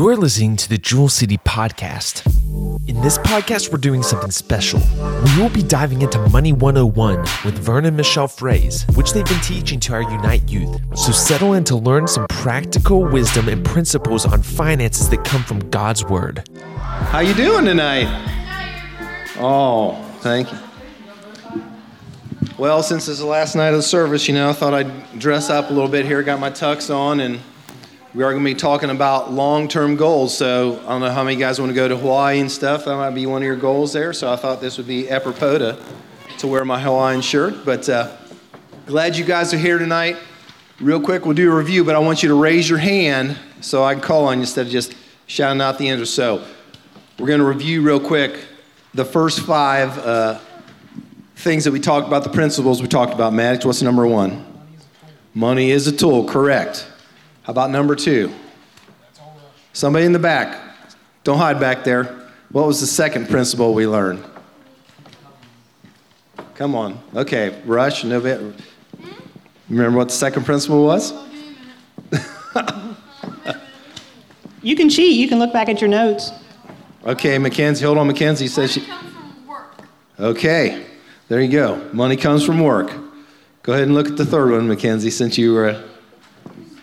You're listening to the Jewel City Podcast. In this podcast, we're doing something special. We will be diving into Money 101 with Vernon and Michelle Fraze, which they've been teaching to our Unite youth. So settle in to learn some practical wisdom and principles on finances that come from God's Word. How you doing tonight? Oh, thank you. Well, since it's the last night of the service, you know, I thought I'd dress up a little bit here. Got my tux on, and we are going to be talking about long-term goals. So I don't know how many guys want to go to Hawaii and stuff. That might be one of your goals there. So I thought this would be apropos to, to wear my Hawaiian shirt. But uh, glad you guys are here tonight. Real quick, we'll do a review, but I want you to raise your hand so I can call on you instead of just shouting out the answer. So we're going to review real quick the first five uh, things that we talked about, the principles we talked about. Maddox, what's number one? Money is a tool, correct. How about number two? Somebody in the back. Don't hide back there. What was the second principle we learned? Come on. Okay, rush. No bit. Remember what the second principle was? You can cheat. You can look back at your notes. Okay, Mackenzie, hold on. Mackenzie says she. Okay, there you go. Money comes from work. Go ahead and look at the third one, Mackenzie, since you were.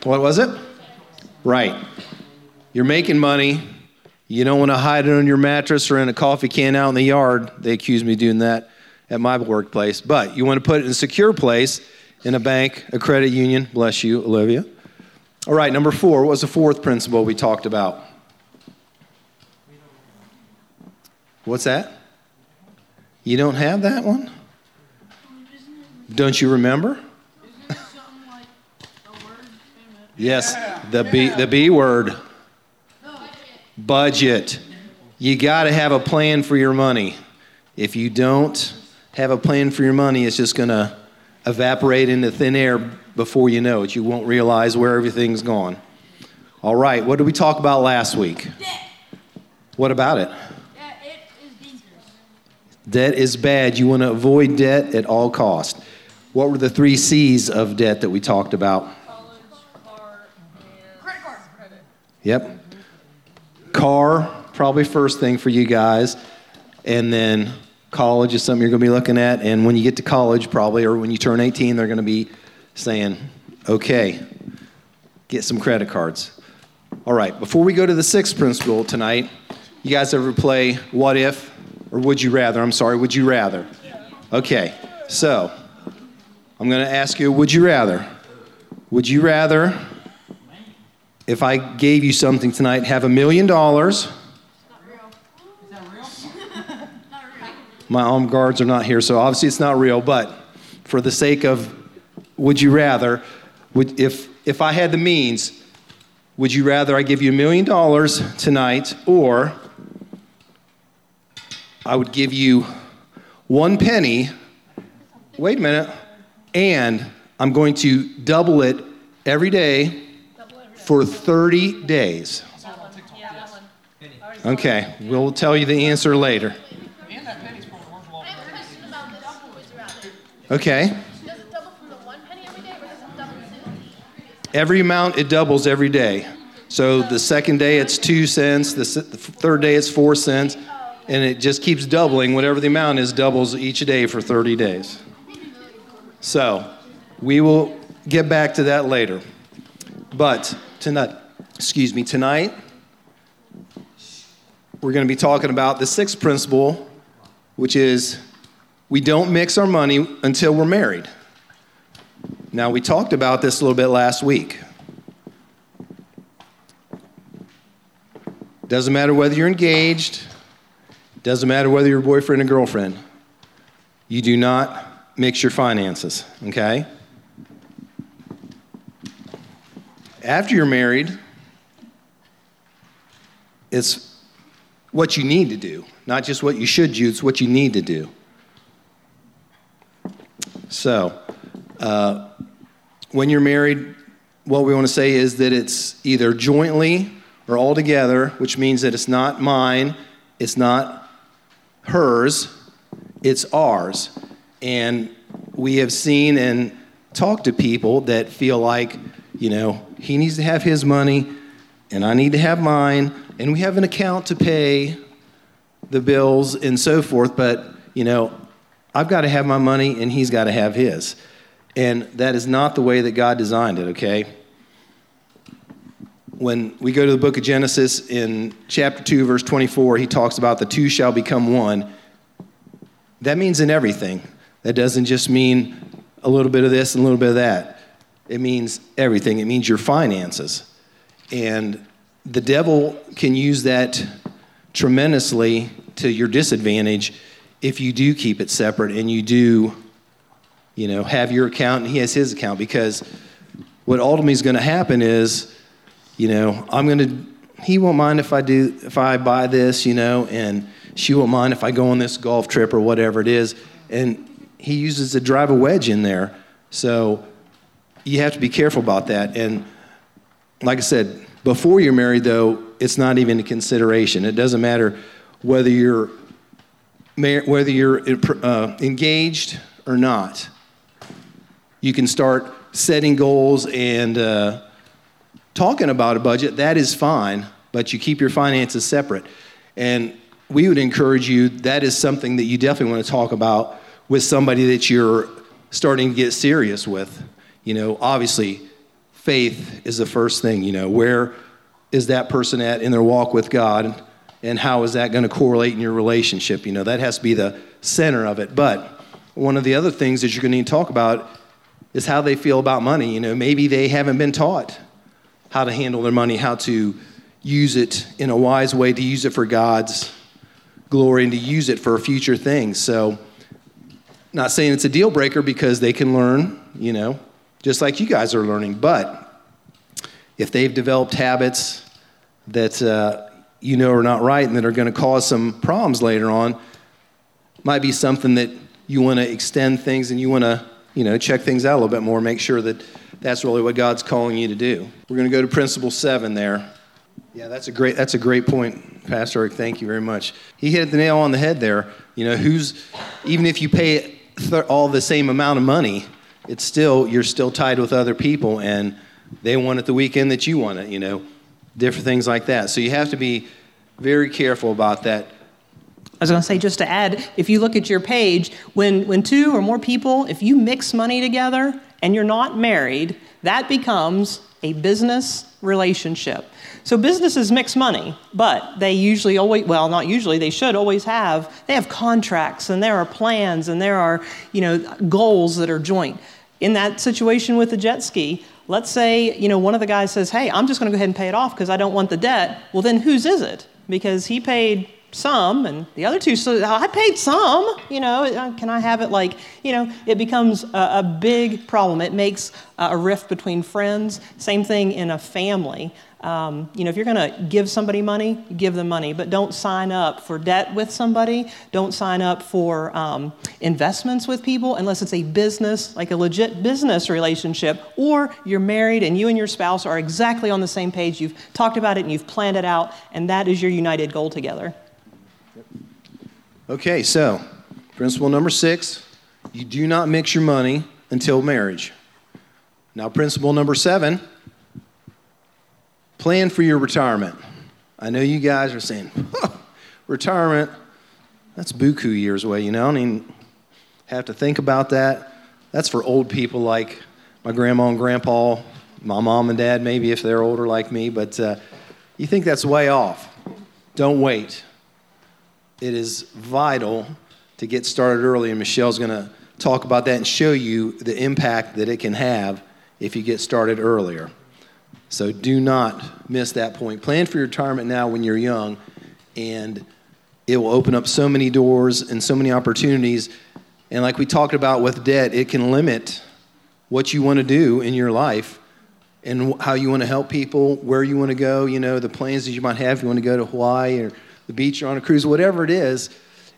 What was it? Right. You're making money. You don't want to hide it on your mattress or in a coffee can out in the yard. They accuse me of doing that at my workplace. But you want to put it in a secure place in a bank, a credit union. Bless you, Olivia. All right, number four. What was the fourth principle we talked about? What's that? You don't have that one? Don't you remember? Yes, the B, the B word. Budget. You got to have a plan for your money. If you don't have a plan for your money, it's just going to evaporate into thin air before you know it. You won't realize where everything's gone. All right, what did we talk about last week? What about it? It is dangerous. Debt is bad. You want to avoid debt at all cost. What were the three C's of debt that we talked about? Yep. Car, probably first thing for you guys. And then college is something you're going to be looking at. And when you get to college, probably, or when you turn 18, they're going to be saying, okay, get some credit cards. All right, before we go to the sixth principle tonight, you guys ever play What If or Would You Rather? I'm sorry, Would You Rather? Okay, so I'm going to ask you, Would you rather? Would you rather if I gave you something tonight, have a million dollars. My armed guards are not here, so obviously it's not real, but for the sake of would you rather, would, if, if I had the means, would you rather I give you a million dollars tonight or I would give you one penny, wait a minute, and I'm going to double it every day for 30 days. Okay, we'll tell you the answer later. Okay, every amount it doubles every day. So the second day it's two cents, the third day it's four cents, and it just keeps doubling. Whatever the amount is, doubles each day for 30 days. So we will get back to that later. But tonight, excuse me, tonight we're going to be talking about the sixth principle, which is we don't mix our money until we're married. Now, we talked about this a little bit last week. Doesn't matter whether you're engaged, doesn't matter whether you're boyfriend or girlfriend. You do not mix your finances, okay? After you're married, it's what you need to do, not just what you should do, it's what you need to do. So, uh, when you're married, what we want to say is that it's either jointly or all together, which means that it's not mine, it's not hers, it's ours. And we have seen and talked to people that feel like, you know, he needs to have his money, and I need to have mine, and we have an account to pay the bills and so forth, but, you know, I've got to have my money and he's got to have his. And that is not the way that God designed it, okay? When we go to the book of Genesis in chapter 2, verse 24, he talks about the two shall become one. That means in everything. That doesn't just mean a little bit of this and a little bit of that. It means everything. It means your finances. And the devil can use that tremendously to your disadvantage if you do keep it separate and you do, you know, have your account and he has his account because what ultimately is going to happen is, you know, I'm going to, he won't mind if I do, if I buy this, you know, and she won't mind if I go on this golf trip or whatever it is. And he uses to drive a wedge in there. So you have to be careful about that. And like I said, before you're married, though, it's not even a consideration. It doesn't matter whether you're whether you're uh, engaged or not. You can start setting goals and uh, talking about a budget. That is fine, but you keep your finances separate. And we would encourage you. That is something that you definitely want to talk about with somebody that you're starting to get serious with. You know, obviously, faith is the first thing. You know, where is that person at in their walk with God? And how is that going to correlate in your relationship? You know, that has to be the center of it. But one of the other things that you're going to need to talk about is how they feel about money. You know, maybe they haven't been taught how to handle their money, how to use it in a wise way, to use it for God's glory, and to use it for future things. So, not saying it's a deal breaker because they can learn, you know, just like you guys are learning. But if they've developed habits that uh, you know are not right and that are going to cause some problems later on, might be something that you want to extend things and you want to, you know, check things out a little bit more, make sure that that's really what God's calling you to do. We're going to go to principle seven there. Yeah, that's a great that's a great point, Pastor Eric. Thank you very much. He hit the nail on the head there. You know, who's even if you pay all the same amount of money, it's still you're still tied with other people, and they want it the weekend that you want it. You know, different things like that. So you have to be very careful about that. I was going to say, just to add, if you look at your page, when, when two or more people, if you mix money together and you're not married, that becomes a business relationship. So businesses mix money, but they usually always, well, not usually, they should always have, they have contracts and there are plans and there are, you know, goals that are joint. In that situation with the jet ski, let's say, you know, one of the guys says, hey, I'm just going to go ahead and pay it off because I don't want the debt. Well, then whose is it? Because he paid some and the other two so i paid some you know uh, can i have it like you know it becomes a, a big problem it makes a rift between friends same thing in a family um, you know, if you're going to give somebody money, give them money, but don't sign up for debt with somebody. Don't sign up for um, investments with people unless it's a business, like a legit business relationship, or you're married and you and your spouse are exactly on the same page. You've talked about it and you've planned it out, and that is your united goal together. Okay, so principle number six you do not mix your money until marriage. Now, principle number seven plan for your retirement. I know you guys are saying, retirement, that's buku years away, you know? I don't even have to think about that. That's for old people like my grandma and grandpa, my mom and dad, maybe if they're older like me, but uh, you think that's way off. Don't wait. It is vital to get started early, and Michelle's going to talk about that and show you the impact that it can have if you get started earlier. So do not miss that point. Plan for your retirement now when you're young, and it will open up so many doors and so many opportunities. And like we talked about with debt, it can limit what you want to do in your life and how you want to help people, where you want to go, you know, the plans that you might have. You want to go to Hawaii or the beach or on a cruise, whatever it is.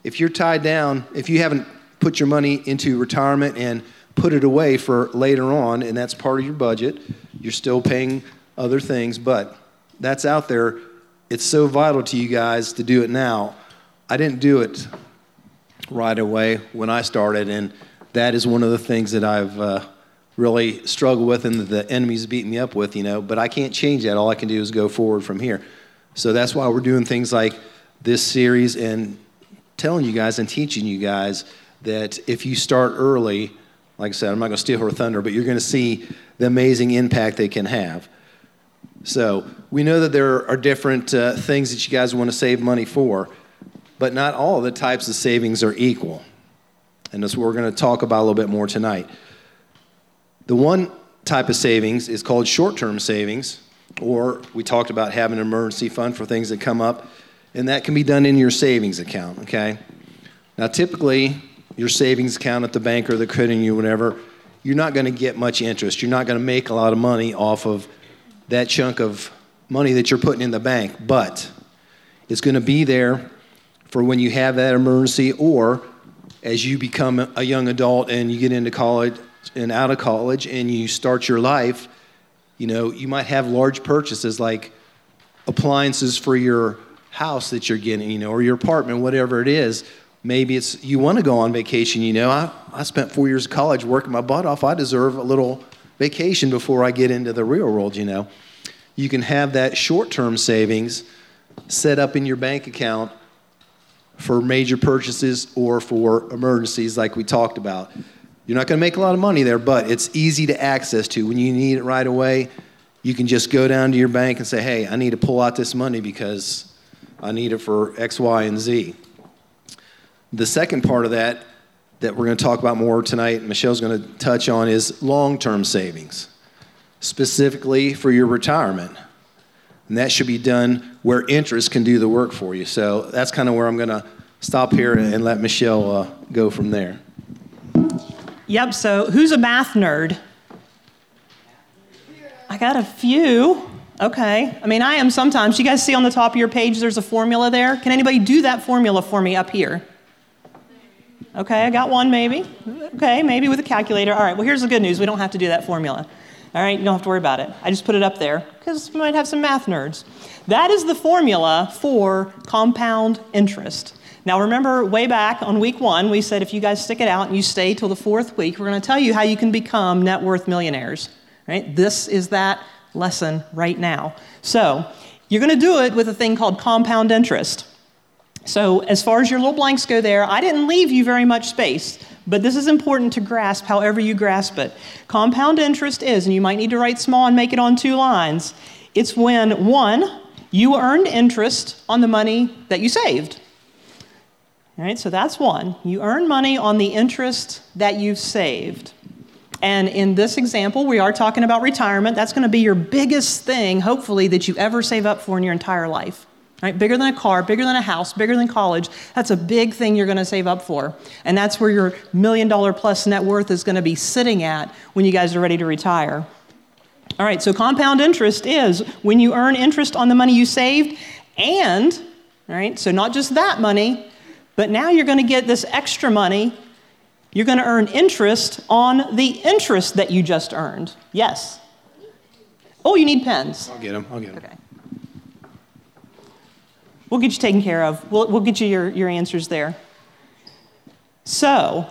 If you're tied down, if you haven't put your money into retirement and put it away for later on, and that's part of your budget, you're still paying other things, but that's out there. It's so vital to you guys to do it now. I didn't do it right away when I started, and that is one of the things that I've uh, really struggled with and the enemy's beating me up with, you know, but I can't change that. All I can do is go forward from here. So that's why we're doing things like this series and telling you guys and teaching you guys that if you start early, like I said, I'm not going to steal her thunder, but you're going to see the amazing impact they can have. So we know that there are different uh, things that you guys want to save money for, but not all the types of savings are equal. And that's what we're going to talk about a little bit more tonight. The one type of savings is called short term savings, or we talked about having an emergency fund for things that come up, and that can be done in your savings account, okay? Now, typically, your savings account at the bank or the credit union, whatever, you're not going to get much interest. You're not going to make a lot of money off of that chunk of money that you're putting in the bank, but it's going to be there for when you have that emergency or as you become a young adult and you get into college and out of college and you start your life, you know, you might have large purchases like appliances for your house that you're getting, you know, or your apartment, whatever it is. Maybe it's you want to go on vacation, you know. I, I spent four years of college working my butt off. I deserve a little vacation before I get into the real world, you know. You can have that short term savings set up in your bank account for major purchases or for emergencies, like we talked about. You're not going to make a lot of money there, but it's easy to access to. When you need it right away, you can just go down to your bank and say, hey, I need to pull out this money because I need it for X, Y, and Z. The second part of that that we're going to talk about more tonight, Michelle's going to touch on, is long term savings, specifically for your retirement. And that should be done where interest can do the work for you. So that's kind of where I'm going to stop here and let Michelle uh, go from there. Yep, so who's a math nerd? I got a few. Okay. I mean, I am sometimes. You guys see on the top of your page there's a formula there? Can anybody do that formula for me up here? Okay, I got one maybe. Okay, maybe with a calculator. All right, well, here's the good news we don't have to do that formula. All right, you don't have to worry about it. I just put it up there because we might have some math nerds. That is the formula for compound interest. Now, remember, way back on week one, we said if you guys stick it out and you stay till the fourth week, we're going to tell you how you can become net worth millionaires. Right? This is that lesson right now. So, you're going to do it with a thing called compound interest. So, as far as your little blanks go there, I didn't leave you very much space, but this is important to grasp however you grasp it. Compound interest is, and you might need to write small and make it on two lines, it's when one, you earned interest on the money that you saved. All right, so that's one. You earn money on the interest that you've saved. And in this example, we are talking about retirement. That's going to be your biggest thing, hopefully, that you ever save up for in your entire life. Right? Bigger than a car, bigger than a house, bigger than college. That's a big thing you're going to save up for. And that's where your million dollar plus net worth is going to be sitting at when you guys are ready to retire. All right, so compound interest is when you earn interest on the money you saved and, right, so not just that money, but now you're going to get this extra money. You're going to earn interest on the interest that you just earned. Yes. Oh, you need pens. I'll get them. I'll get them. Okay. We'll get you taken care of. We'll, we'll get you your, your answers there. So,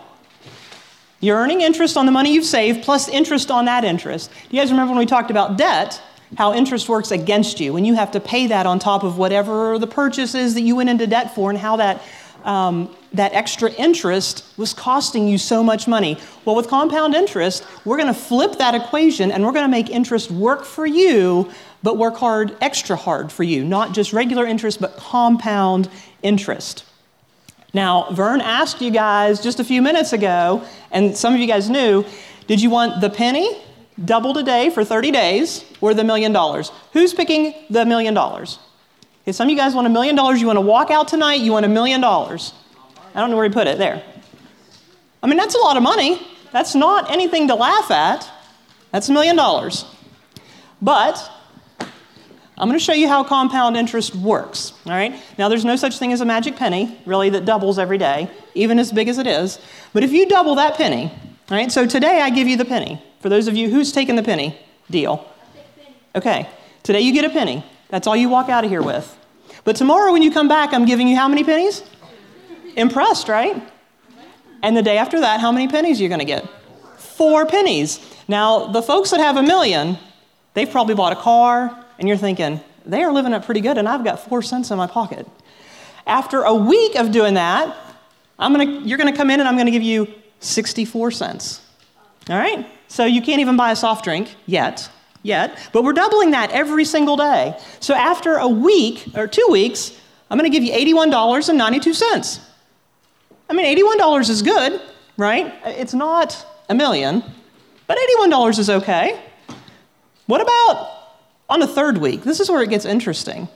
you're earning interest on the money you've saved plus interest on that interest. Do you guys remember when we talked about debt? How interest works against you when you have to pay that on top of whatever the purchase is that you went into debt for, and how that um, that extra interest was costing you so much money. Well, with compound interest, we're going to flip that equation and we're going to make interest work for you, but work hard, extra hard for you. Not just regular interest, but compound interest. Now, Vern asked you guys just a few minutes ago, and some of you guys knew did you want the penny doubled a day for 30 days or the million dollars? Who's picking the million dollars? Okay, some of you guys want a million dollars. You want to walk out tonight, you want a million dollars. I don't know where he put it. There. I mean, that's a lot of money. That's not anything to laugh at. That's a million dollars. But I'm going to show you how compound interest works. All right? Now, there's no such thing as a magic penny, really, that doubles every day, even as big as it is. But if you double that penny, all right, so today I give you the penny. For those of you who's taken the penny deal. Okay, today you get a penny. That's all you walk out of here with. But tomorrow when you come back, I'm giving you how many pennies? Impressed, right? And the day after that, how many pennies are you going to get? Four pennies. Now, the folks that have a million, they've probably bought a car, and you're thinking, they are living up pretty good, and I've got four cents in my pocket. After a week of doing that, I'm gonna, you're going to come in and I'm going to give you 64 cents. All right? So you can't even buy a soft drink yet, yet, but we're doubling that every single day. So after a week or two weeks, I'm going to give you $81.92. I mean, $81 is good, right? It's not a million, but $81 is okay. What about on the third week, this is where it gets interesting.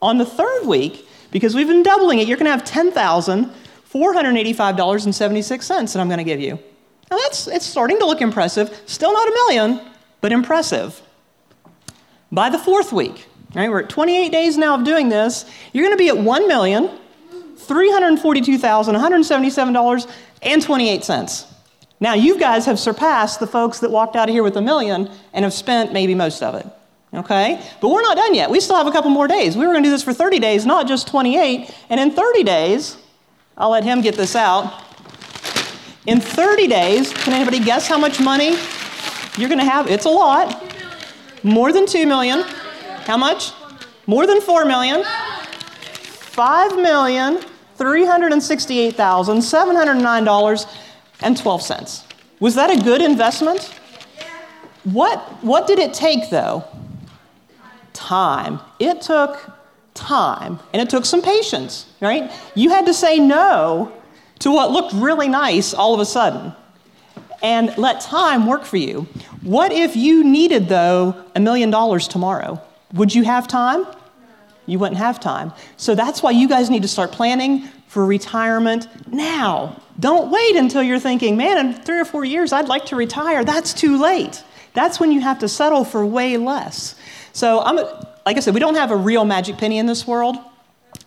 On the third week, because we've been doubling it, you're going to have $10,485.76 that I'm going to give you. Now that's it's starting to look impressive. Still not a million, but impressive. By the fourth week, right, we're at 28 days now of doing this, you're going to be at one million three hundred forty-two thousand one hundred seventy-seven dollars and twenty-eight now you guys have surpassed the folks that walked out of here with a million and have spent maybe most of it. Okay? But we're not done yet. We still have a couple more days. We were going to do this for 30 days, not just 28. And in 30 days, I'll let him get this out. In 30 days, can anybody guess how much money you're going to have? It's a lot. More than 2 million. How much? More than 4 million. 5 million $368,709.12. Was that a good investment? What, what did it take, though? Time. It took time, and it took some patience, right? You had to say no to what looked really nice all of a sudden and let time work for you. What if you needed, though, a million dollars tomorrow? Would you have time? You wouldn't have time. So that's why you guys need to start planning for retirement now. Don't wait until you're thinking, man, in three or four years, I'd like to retire. That's too late. That's when you have to settle for way less. So, I'm, like I said, we don't have a real magic penny in this world.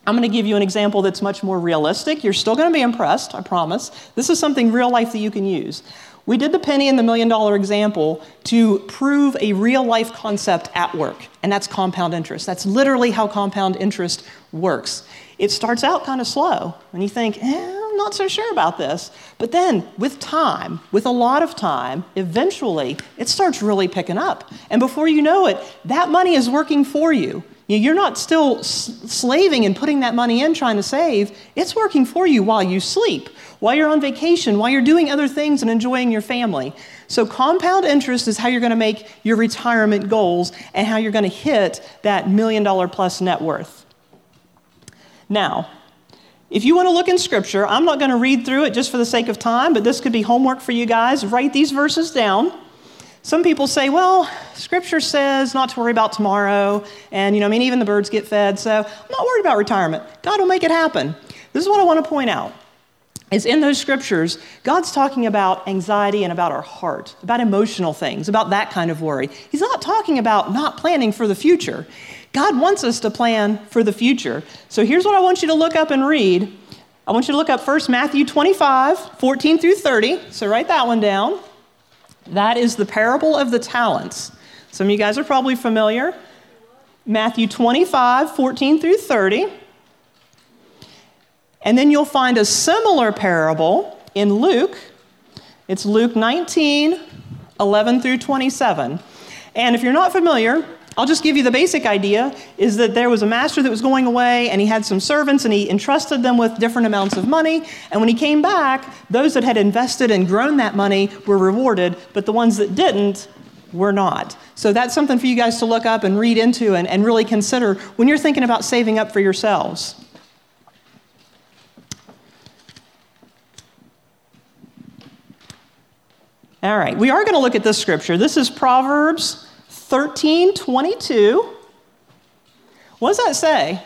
I'm going to give you an example that's much more realistic. You're still going to be impressed, I promise. This is something real life that you can use. We did the penny and the million dollar example to prove a real life concept at work, and that's compound interest. That's literally how compound interest works. It starts out kind of slow, and you think, eh, I'm not so sure about this. But then, with time, with a lot of time, eventually it starts really picking up. And before you know it, that money is working for you. You're not still slaving and putting that money in trying to save. It's working for you while you sleep, while you're on vacation, while you're doing other things and enjoying your family. So, compound interest is how you're going to make your retirement goals and how you're going to hit that million dollar plus net worth. Now, if you want to look in Scripture, I'm not going to read through it just for the sake of time, but this could be homework for you guys. Write these verses down. Some people say, well, Scripture says not to worry about tomorrow, and you know, I mean, even the birds get fed, so I'm not worried about retirement. God will make it happen. This is what I want to point out. Is in those scriptures, God's talking about anxiety and about our heart, about emotional things, about that kind of worry. He's not talking about not planning for the future. God wants us to plan for the future. So here's what I want you to look up and read. I want you to look up first Matthew 25, 14 through 30. So write that one down. That is the parable of the talents. Some of you guys are probably familiar. Matthew 25, 14 through 30. And then you'll find a similar parable in Luke. It's Luke 19, 11 through 27. And if you're not familiar, I'll just give you the basic idea is that there was a master that was going away and he had some servants and he entrusted them with different amounts of money. And when he came back, those that had invested and grown that money were rewarded, but the ones that didn't were not. So that's something for you guys to look up and read into and, and really consider when you're thinking about saving up for yourselves. All right, we are going to look at this scripture. This is Proverbs 13 22. What does that say?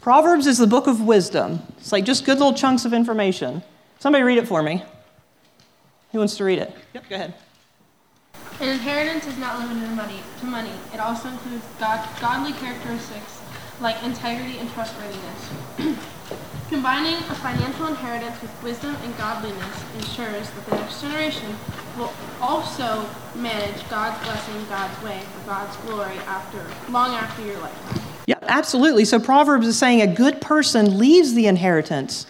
Proverbs is the book of wisdom. It's like just good little chunks of information. Somebody read it for me. Who wants to read it? Yep, go ahead. An inheritance is not limited to money. To money. It also includes God, godly characteristics like integrity and trustworthiness. Combining a financial inheritance with wisdom and godliness ensures that the next generation will also manage God's blessing God's way for God's glory after long after your lifetime. Yeah, absolutely. So Proverbs is saying a good person leaves the inheritance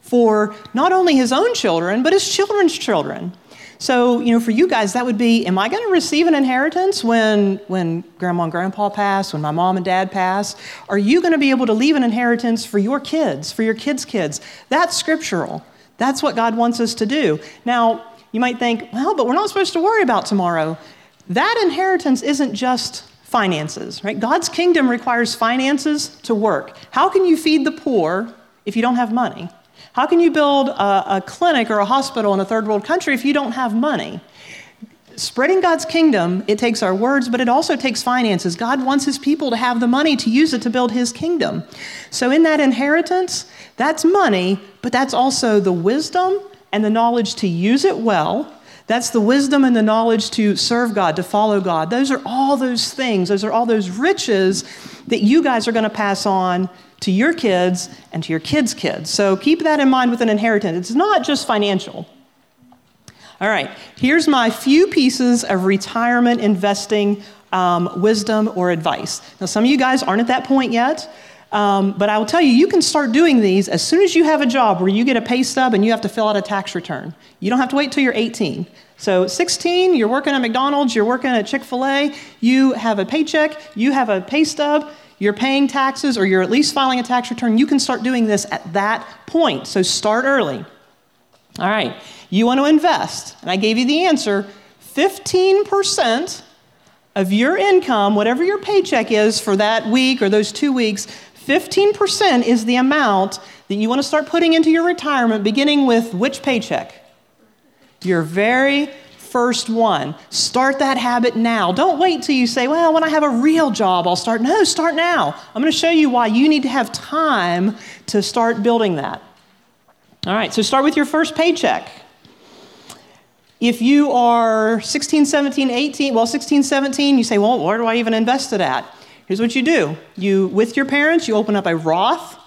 for not only his own children, but his children's children. So, you know, for you guys, that would be Am I going to receive an inheritance when, when grandma and grandpa pass, when my mom and dad pass? Are you going to be able to leave an inheritance for your kids, for your kids' kids? That's scriptural. That's what God wants us to do. Now, you might think, well, but we're not supposed to worry about tomorrow. That inheritance isn't just finances, right? God's kingdom requires finances to work. How can you feed the poor if you don't have money? How can you build a, a clinic or a hospital in a third world country if you don't have money? Spreading God's kingdom, it takes our words, but it also takes finances. God wants his people to have the money to use it to build his kingdom. So, in that inheritance, that's money, but that's also the wisdom and the knowledge to use it well. That's the wisdom and the knowledge to serve God, to follow God. Those are all those things, those are all those riches that you guys are going to pass on to your kids and to your kids' kids. So keep that in mind with an inheritance. It's not just financial. All right, here's my few pieces of retirement investing um, wisdom or advice. Now, some of you guys aren't at that point yet. Um, but I will tell you, you can start doing these as soon as you have a job where you get a pay stub and you have to fill out a tax return. You don't have to wait till you're 18. So, 16, you're working at McDonald's, you're working at Chick fil A, you have a paycheck, you have a pay stub, you're paying taxes, or you're at least filing a tax return. You can start doing this at that point. So, start early. All right, you want to invest. And I gave you the answer 15% of your income, whatever your paycheck is for that week or those two weeks, 15% is the amount that you want to start putting into your retirement, beginning with which paycheck? Your very first one. Start that habit now. Don't wait till you say, well, when I have a real job, I'll start. No, start now. I'm going to show you why you need to have time to start building that. All right, so start with your first paycheck. If you are 16, 17, 18, well, 16, 17, you say, well, where do I even invest it at? Here's what you do you, with your parents, you open up a Roth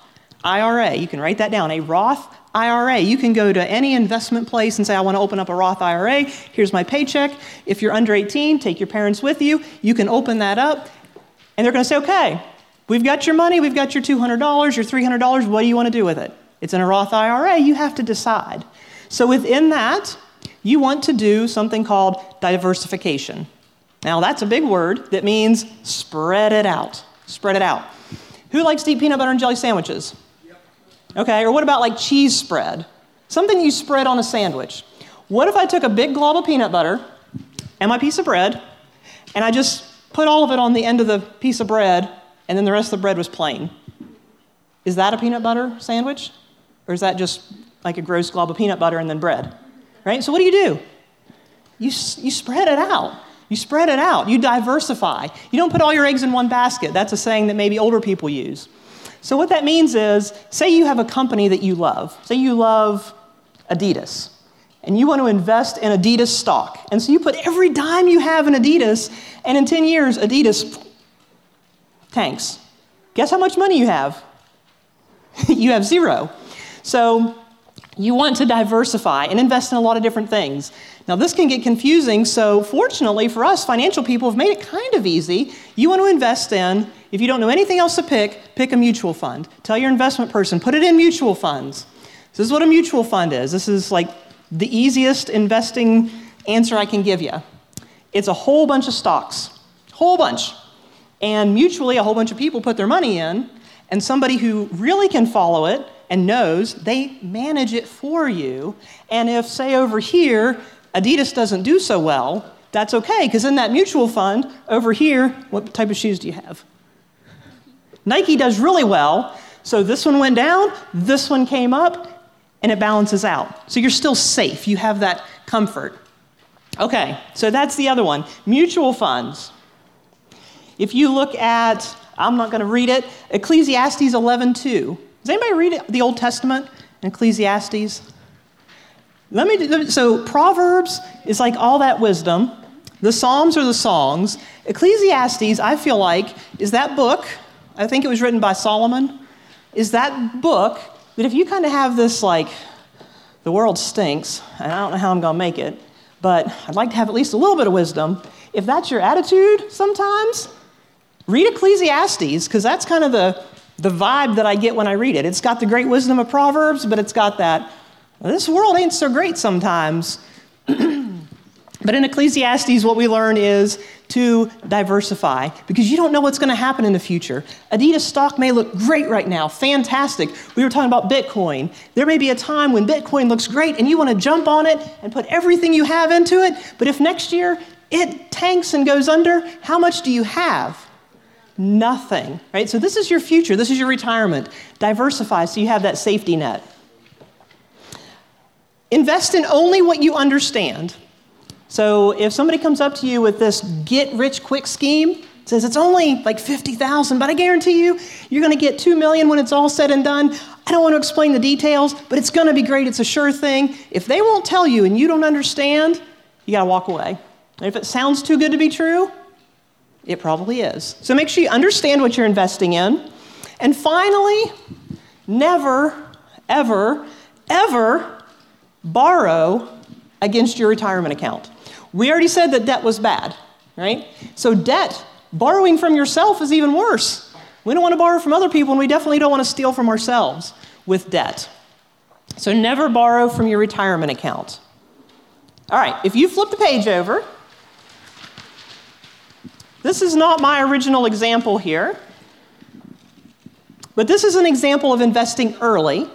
IRA. You can write that down a Roth IRA. You can go to any investment place and say, I want to open up a Roth IRA. Here's my paycheck. If you're under 18, take your parents with you. You can open that up, and they're going to say, okay, we've got your money, we've got your $200, your $300. What do you want to do with it? It's in a Roth IRA. You have to decide. So within that, you want to do something called diversification. Now, that's a big word that means spread it out. Spread it out. Who likes to eat peanut butter and jelly sandwiches? Okay, or what about like cheese spread? Something you spread on a sandwich. What if I took a big glob of peanut butter and my piece of bread, and I just put all of it on the end of the piece of bread, and then the rest of the bread was plain? Is that a peanut butter sandwich? Or is that just like a gross glob of peanut butter and then bread? Right? So what do you do? You, you spread it out. You spread it out, you diversify. You don't put all your eggs in one basket. That's a saying that maybe older people use. So, what that means is say you have a company that you love, say you love Adidas, and you want to invest in Adidas stock. And so you put every dime you have in Adidas, and in 10 years, Adidas tanks. Guess how much money you have? you have zero. So, you want to diversify and invest in a lot of different things. Now, this can get confusing, so fortunately for us, financial people have made it kind of easy. You want to invest in, if you don't know anything else to pick, pick a mutual fund. Tell your investment person, put it in mutual funds. This is what a mutual fund is. This is like the easiest investing answer I can give you. It's a whole bunch of stocks, whole bunch. And mutually, a whole bunch of people put their money in, and somebody who really can follow it and knows, they manage it for you. And if, say, over here, Adidas doesn't do so well, that's okay, because in that mutual fund over here, what type of shoes do you have? Nike does really well, so this one went down, this one came up, and it balances out. So you're still safe, you have that comfort. Okay, so that's the other one mutual funds. If you look at, I'm not going to read it, Ecclesiastes 11:2. Does anybody read the Old Testament Ecclesiastes? Let me, so Proverbs is like all that wisdom. The Psalms are the songs. Ecclesiastes, I feel like, is that book. I think it was written by Solomon. Is that book that if you kind of have this, like, the world stinks, and I don't know how I'm going to make it, but I'd like to have at least a little bit of wisdom. If that's your attitude sometimes, read Ecclesiastes, because that's kind of the the vibe that I get when I read it. It's got the great wisdom of Proverbs, but it's got that, this world ain't so great sometimes. But in Ecclesiastes, what we learn is to diversify because you don't know what's going to happen in the future. Adidas stock may look great right now, fantastic. We were talking about Bitcoin. There may be a time when Bitcoin looks great and you want to jump on it and put everything you have into it. But if next year it tanks and goes under, how much do you have? Nothing, right? So this is your future, this is your retirement. Diversify so you have that safety net. Invest in only what you understand. So if somebody comes up to you with this get rich quick scheme, says it's only like 50,000, but I guarantee you you're going to get 2 million when it's all said and done. I don't want to explain the details, but it's going to be great. It's a sure thing. If they won't tell you and you don't understand, you got to walk away. If it sounds too good to be true, it probably is. So make sure you understand what you're investing in. And finally, never, ever, ever borrow against your retirement account. We already said that debt was bad, right? So, debt, borrowing from yourself is even worse. We don't want to borrow from other people, and we definitely don't want to steal from ourselves with debt. So, never borrow from your retirement account. All right, if you flip the page over, this is not my original example here, but this is an example of investing early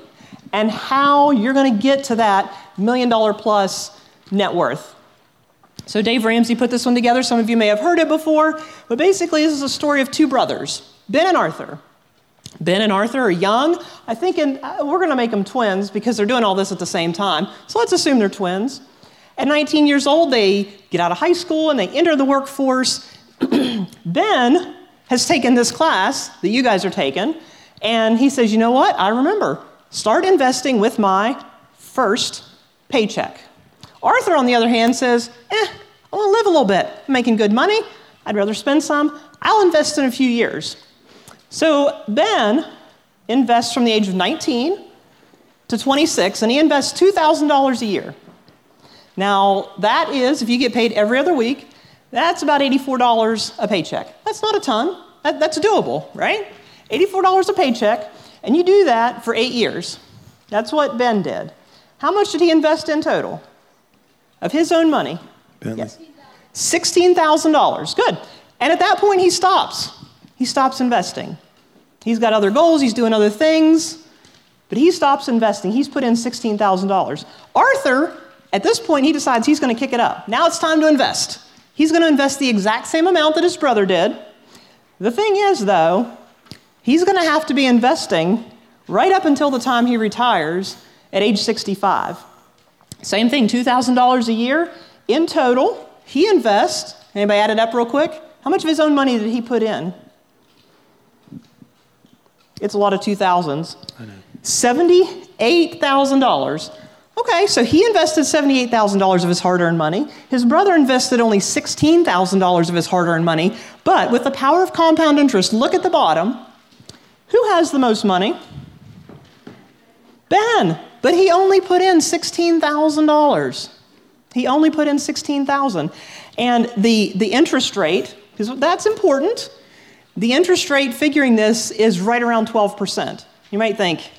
and how you're going to get to that million dollar plus net worth. So, Dave Ramsey put this one together. Some of you may have heard it before, but basically, this is a story of two brothers, Ben and Arthur. Ben and Arthur are young. I think in, uh, we're going to make them twins because they're doing all this at the same time. So, let's assume they're twins. At 19 years old, they get out of high school and they enter the workforce. ben has taken this class that you guys are taking, and he says, You know what? I remember. Start investing with my first paycheck. Arthur, on the other hand, says, eh, I want to live a little bit. I'm making good money. I'd rather spend some. I'll invest in a few years. So Ben invests from the age of 19 to 26, and he invests $2,000 a year. Now, that is, if you get paid every other week, that's about $84 a paycheck. That's not a ton. That, that's doable, right? $84 a paycheck, and you do that for eight years. That's what Ben did. How much did he invest in total? Of his own money? Bentley. Yes. $16,000. Good. And at that point, he stops. He stops investing. He's got other goals, he's doing other things, but he stops investing. He's put in $16,000. Arthur, at this point, he decides he's going to kick it up. Now it's time to invest. He's going to invest the exact same amount that his brother did. The thing is, though, he's going to have to be investing right up until the time he retires at age 65. Same thing, $2,000 a year. In total, he invests, anybody add it up real quick? How much of his own money did he put in? It's a lot of 2000s. I know. $78,000. Okay, so he invested $78,000 of his hard earned money. His brother invested only $16,000 of his hard earned money. But with the power of compound interest, look at the bottom. Who has the most money? Ben. But he only put in $16,000. He only put in 16,000. And the, the interest rate, because that's important, the interest rate figuring this is right around 12%. You might think,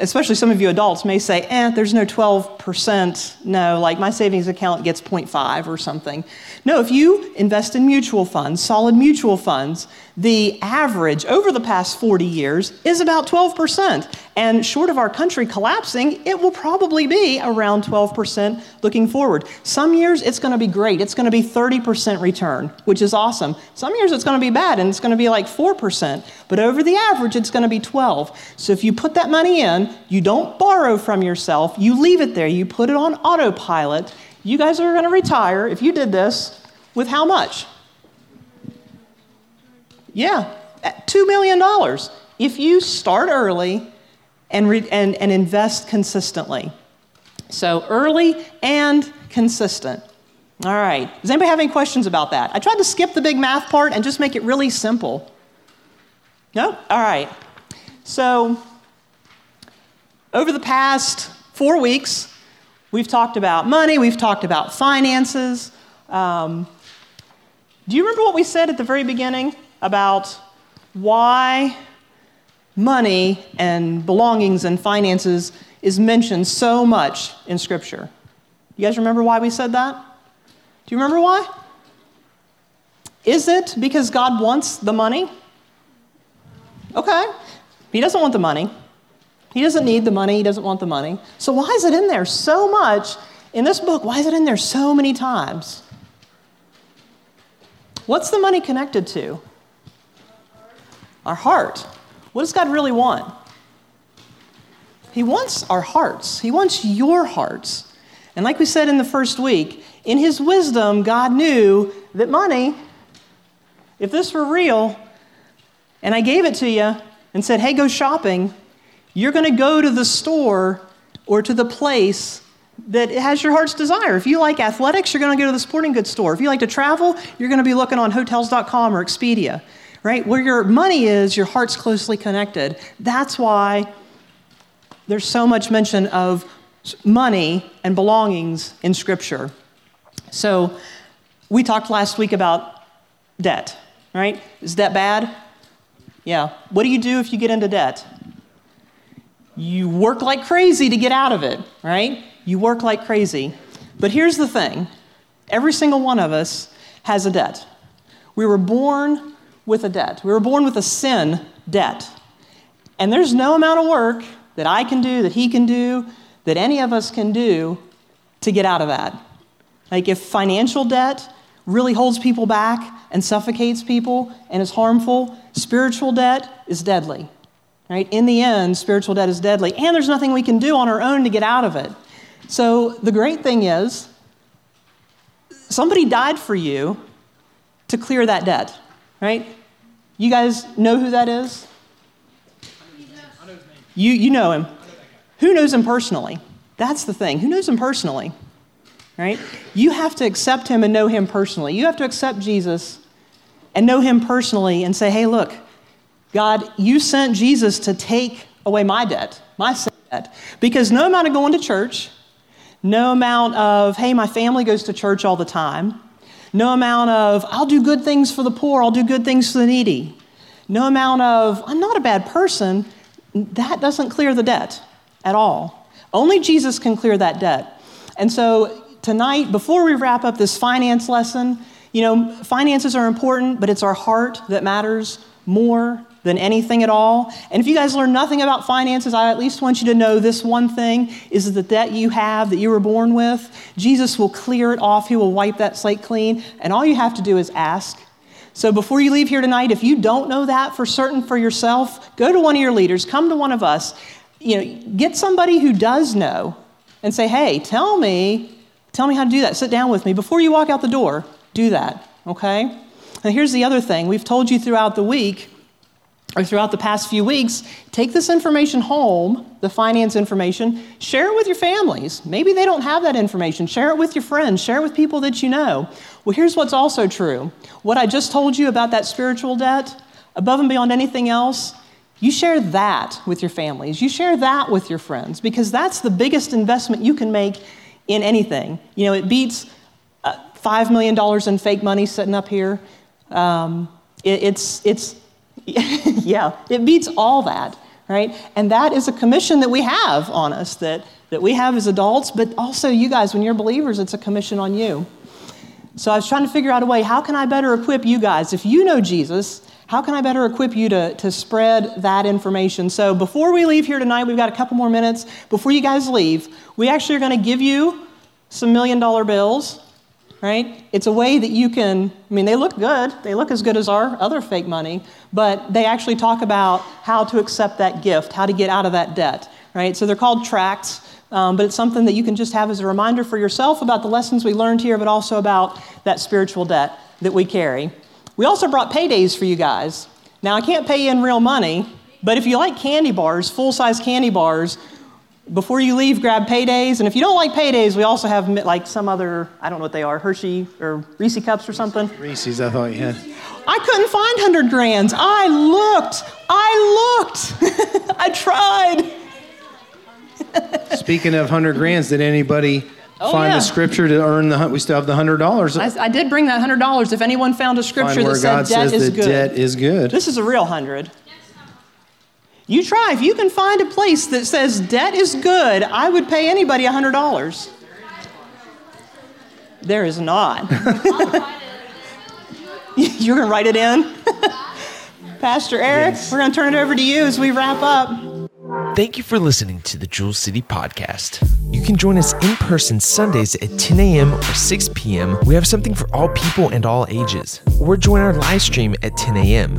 especially some of you adults may say, eh, there's no 12%. No, like my savings account gets 0.5 or something. No, if you invest in mutual funds, solid mutual funds, the average over the past 40 years is about 12%. And short of our country collapsing, it will probably be around 12% looking forward. Some years it's going to be great. It's going to be 30% return, which is awesome. Some years it's going to be bad and it's going to be like 4%. But over the average, it's going to be 12. So if you put that money in, you don't borrow from yourself, you leave it there, you put it on autopilot, you guys are going to retire, if you did this, with how much? Yeah, uh, $2 million. If you start early and, re- and, and invest consistently. So early and consistent. All right. Does anybody have any questions about that? I tried to skip the big math part and just make it really simple. No? All right. So, over the past four weeks, we've talked about money, we've talked about finances. Um, do you remember what we said at the very beginning about why money and belongings and finances is mentioned so much in Scripture? You guys remember why we said that? Do you remember why? Is it because God wants the money? Okay. He doesn't want the money. He doesn't need the money. He doesn't want the money. So, why is it in there so much in this book? Why is it in there so many times? What's the money connected to? Our heart. What does God really want? He wants our hearts, He wants your hearts. And like we said in the first week, in His wisdom, God knew that money, if this were real, and I gave it to you and said, hey, go shopping, you're going to go to the store or to the place that has your heart's desire. If you like athletics, you're going to go to the sporting goods store. If you like to travel, you're going to be looking on hotels.com or Expedia, right? Where your money is, your heart's closely connected. That's why there's so much mention of money and belongings in Scripture. So, we talked last week about debt, right? Is debt bad? Yeah. What do you do if you get into debt? You work like crazy to get out of it, right? You work like crazy. But here's the thing every single one of us has a debt. We were born with a debt, we were born with a sin debt. And there's no amount of work that I can do, that he can do, that any of us can do to get out of that. Like if financial debt really holds people back and suffocates people and is harmful, spiritual debt is deadly. Right? In the end, spiritual debt is deadly, and there's nothing we can do on our own to get out of it. So the great thing is, somebody died for you to clear that debt, right? You guys know who that is? You, you know him. Who knows him personally? That's the thing. Who knows him personally? Right? You have to accept him and know him personally. You have to accept Jesus and know him personally and say, hey, look, God, you sent Jesus to take away my debt, my sin debt. Because no amount of going to church, no amount of, hey, my family goes to church all the time, no amount of, I'll do good things for the poor, I'll do good things for the needy, no amount of, I'm not a bad person, that doesn't clear the debt at all. Only Jesus can clear that debt. And so tonight, before we wrap up this finance lesson, you know, finances are important, but it's our heart that matters more than anything at all. And if you guys learn nothing about finances, I at least want you to know this one thing is the debt you have that you were born with. Jesus will clear it off. He will wipe that slate clean. And all you have to do is ask. So before you leave here tonight, if you don't know that for certain for yourself, go to one of your leaders, come to one of us. You know, get somebody who does know and say, "Hey, tell me, tell me how to do that. Sit down with me before you walk out the door. Do that." Okay? Now here's the other thing. We've told you throughout the week or throughout the past few weeks, take this information home, the finance information, share it with your families. Maybe they don't have that information. Share it with your friends, share it with people that you know. Well, here's what's also true what I just told you about that spiritual debt, above and beyond anything else, you share that with your families. You share that with your friends because that's the biggest investment you can make in anything. You know, it beats uh, $5 million in fake money sitting up here. Um, it, it's, it's, yeah, it beats all that, right? And that is a commission that we have on us that, that we have as adults, but also you guys, when you're believers, it's a commission on you. So I was trying to figure out a way how can I better equip you guys? If you know Jesus, how can I better equip you to, to spread that information? So before we leave here tonight, we've got a couple more minutes. Before you guys leave, we actually are going to give you some million dollar bills, right? It's a way that you can, I mean, they look good. They look as good as our other fake money, but they actually talk about how to accept that gift, how to get out of that debt, right? So they're called tracts. Um, but it's something that you can just have as a reminder for yourself about the lessons we learned here, but also about that spiritual debt that we carry. We also brought paydays for you guys. Now, I can't pay you in real money, but if you like candy bars, full size candy bars, before you leave, grab paydays. And if you don't like paydays, we also have like some other, I don't know what they are, Hershey or Reese cups or something. Reese's, I thought you had. I couldn't find 100 grands. I looked. I looked. I tried. Speaking of 100 grands, did anybody Oh, find yeah. a scripture to earn the, we still have the $100. I, I did bring that $100. If anyone found a scripture that said God debt is good. debt is good. This is a real 100. You try. If you can find a place that says debt is good, I would pay anybody $100. There is not. You're going to write it in? Pastor Eric, we're going to turn it over to you as we wrap up. Thank you for listening to the Jewel City Podcast. You can join us in person Sundays at 10 a.m. or 6 p.m. We have something for all people and all ages. Or join our live stream at 10 a.m.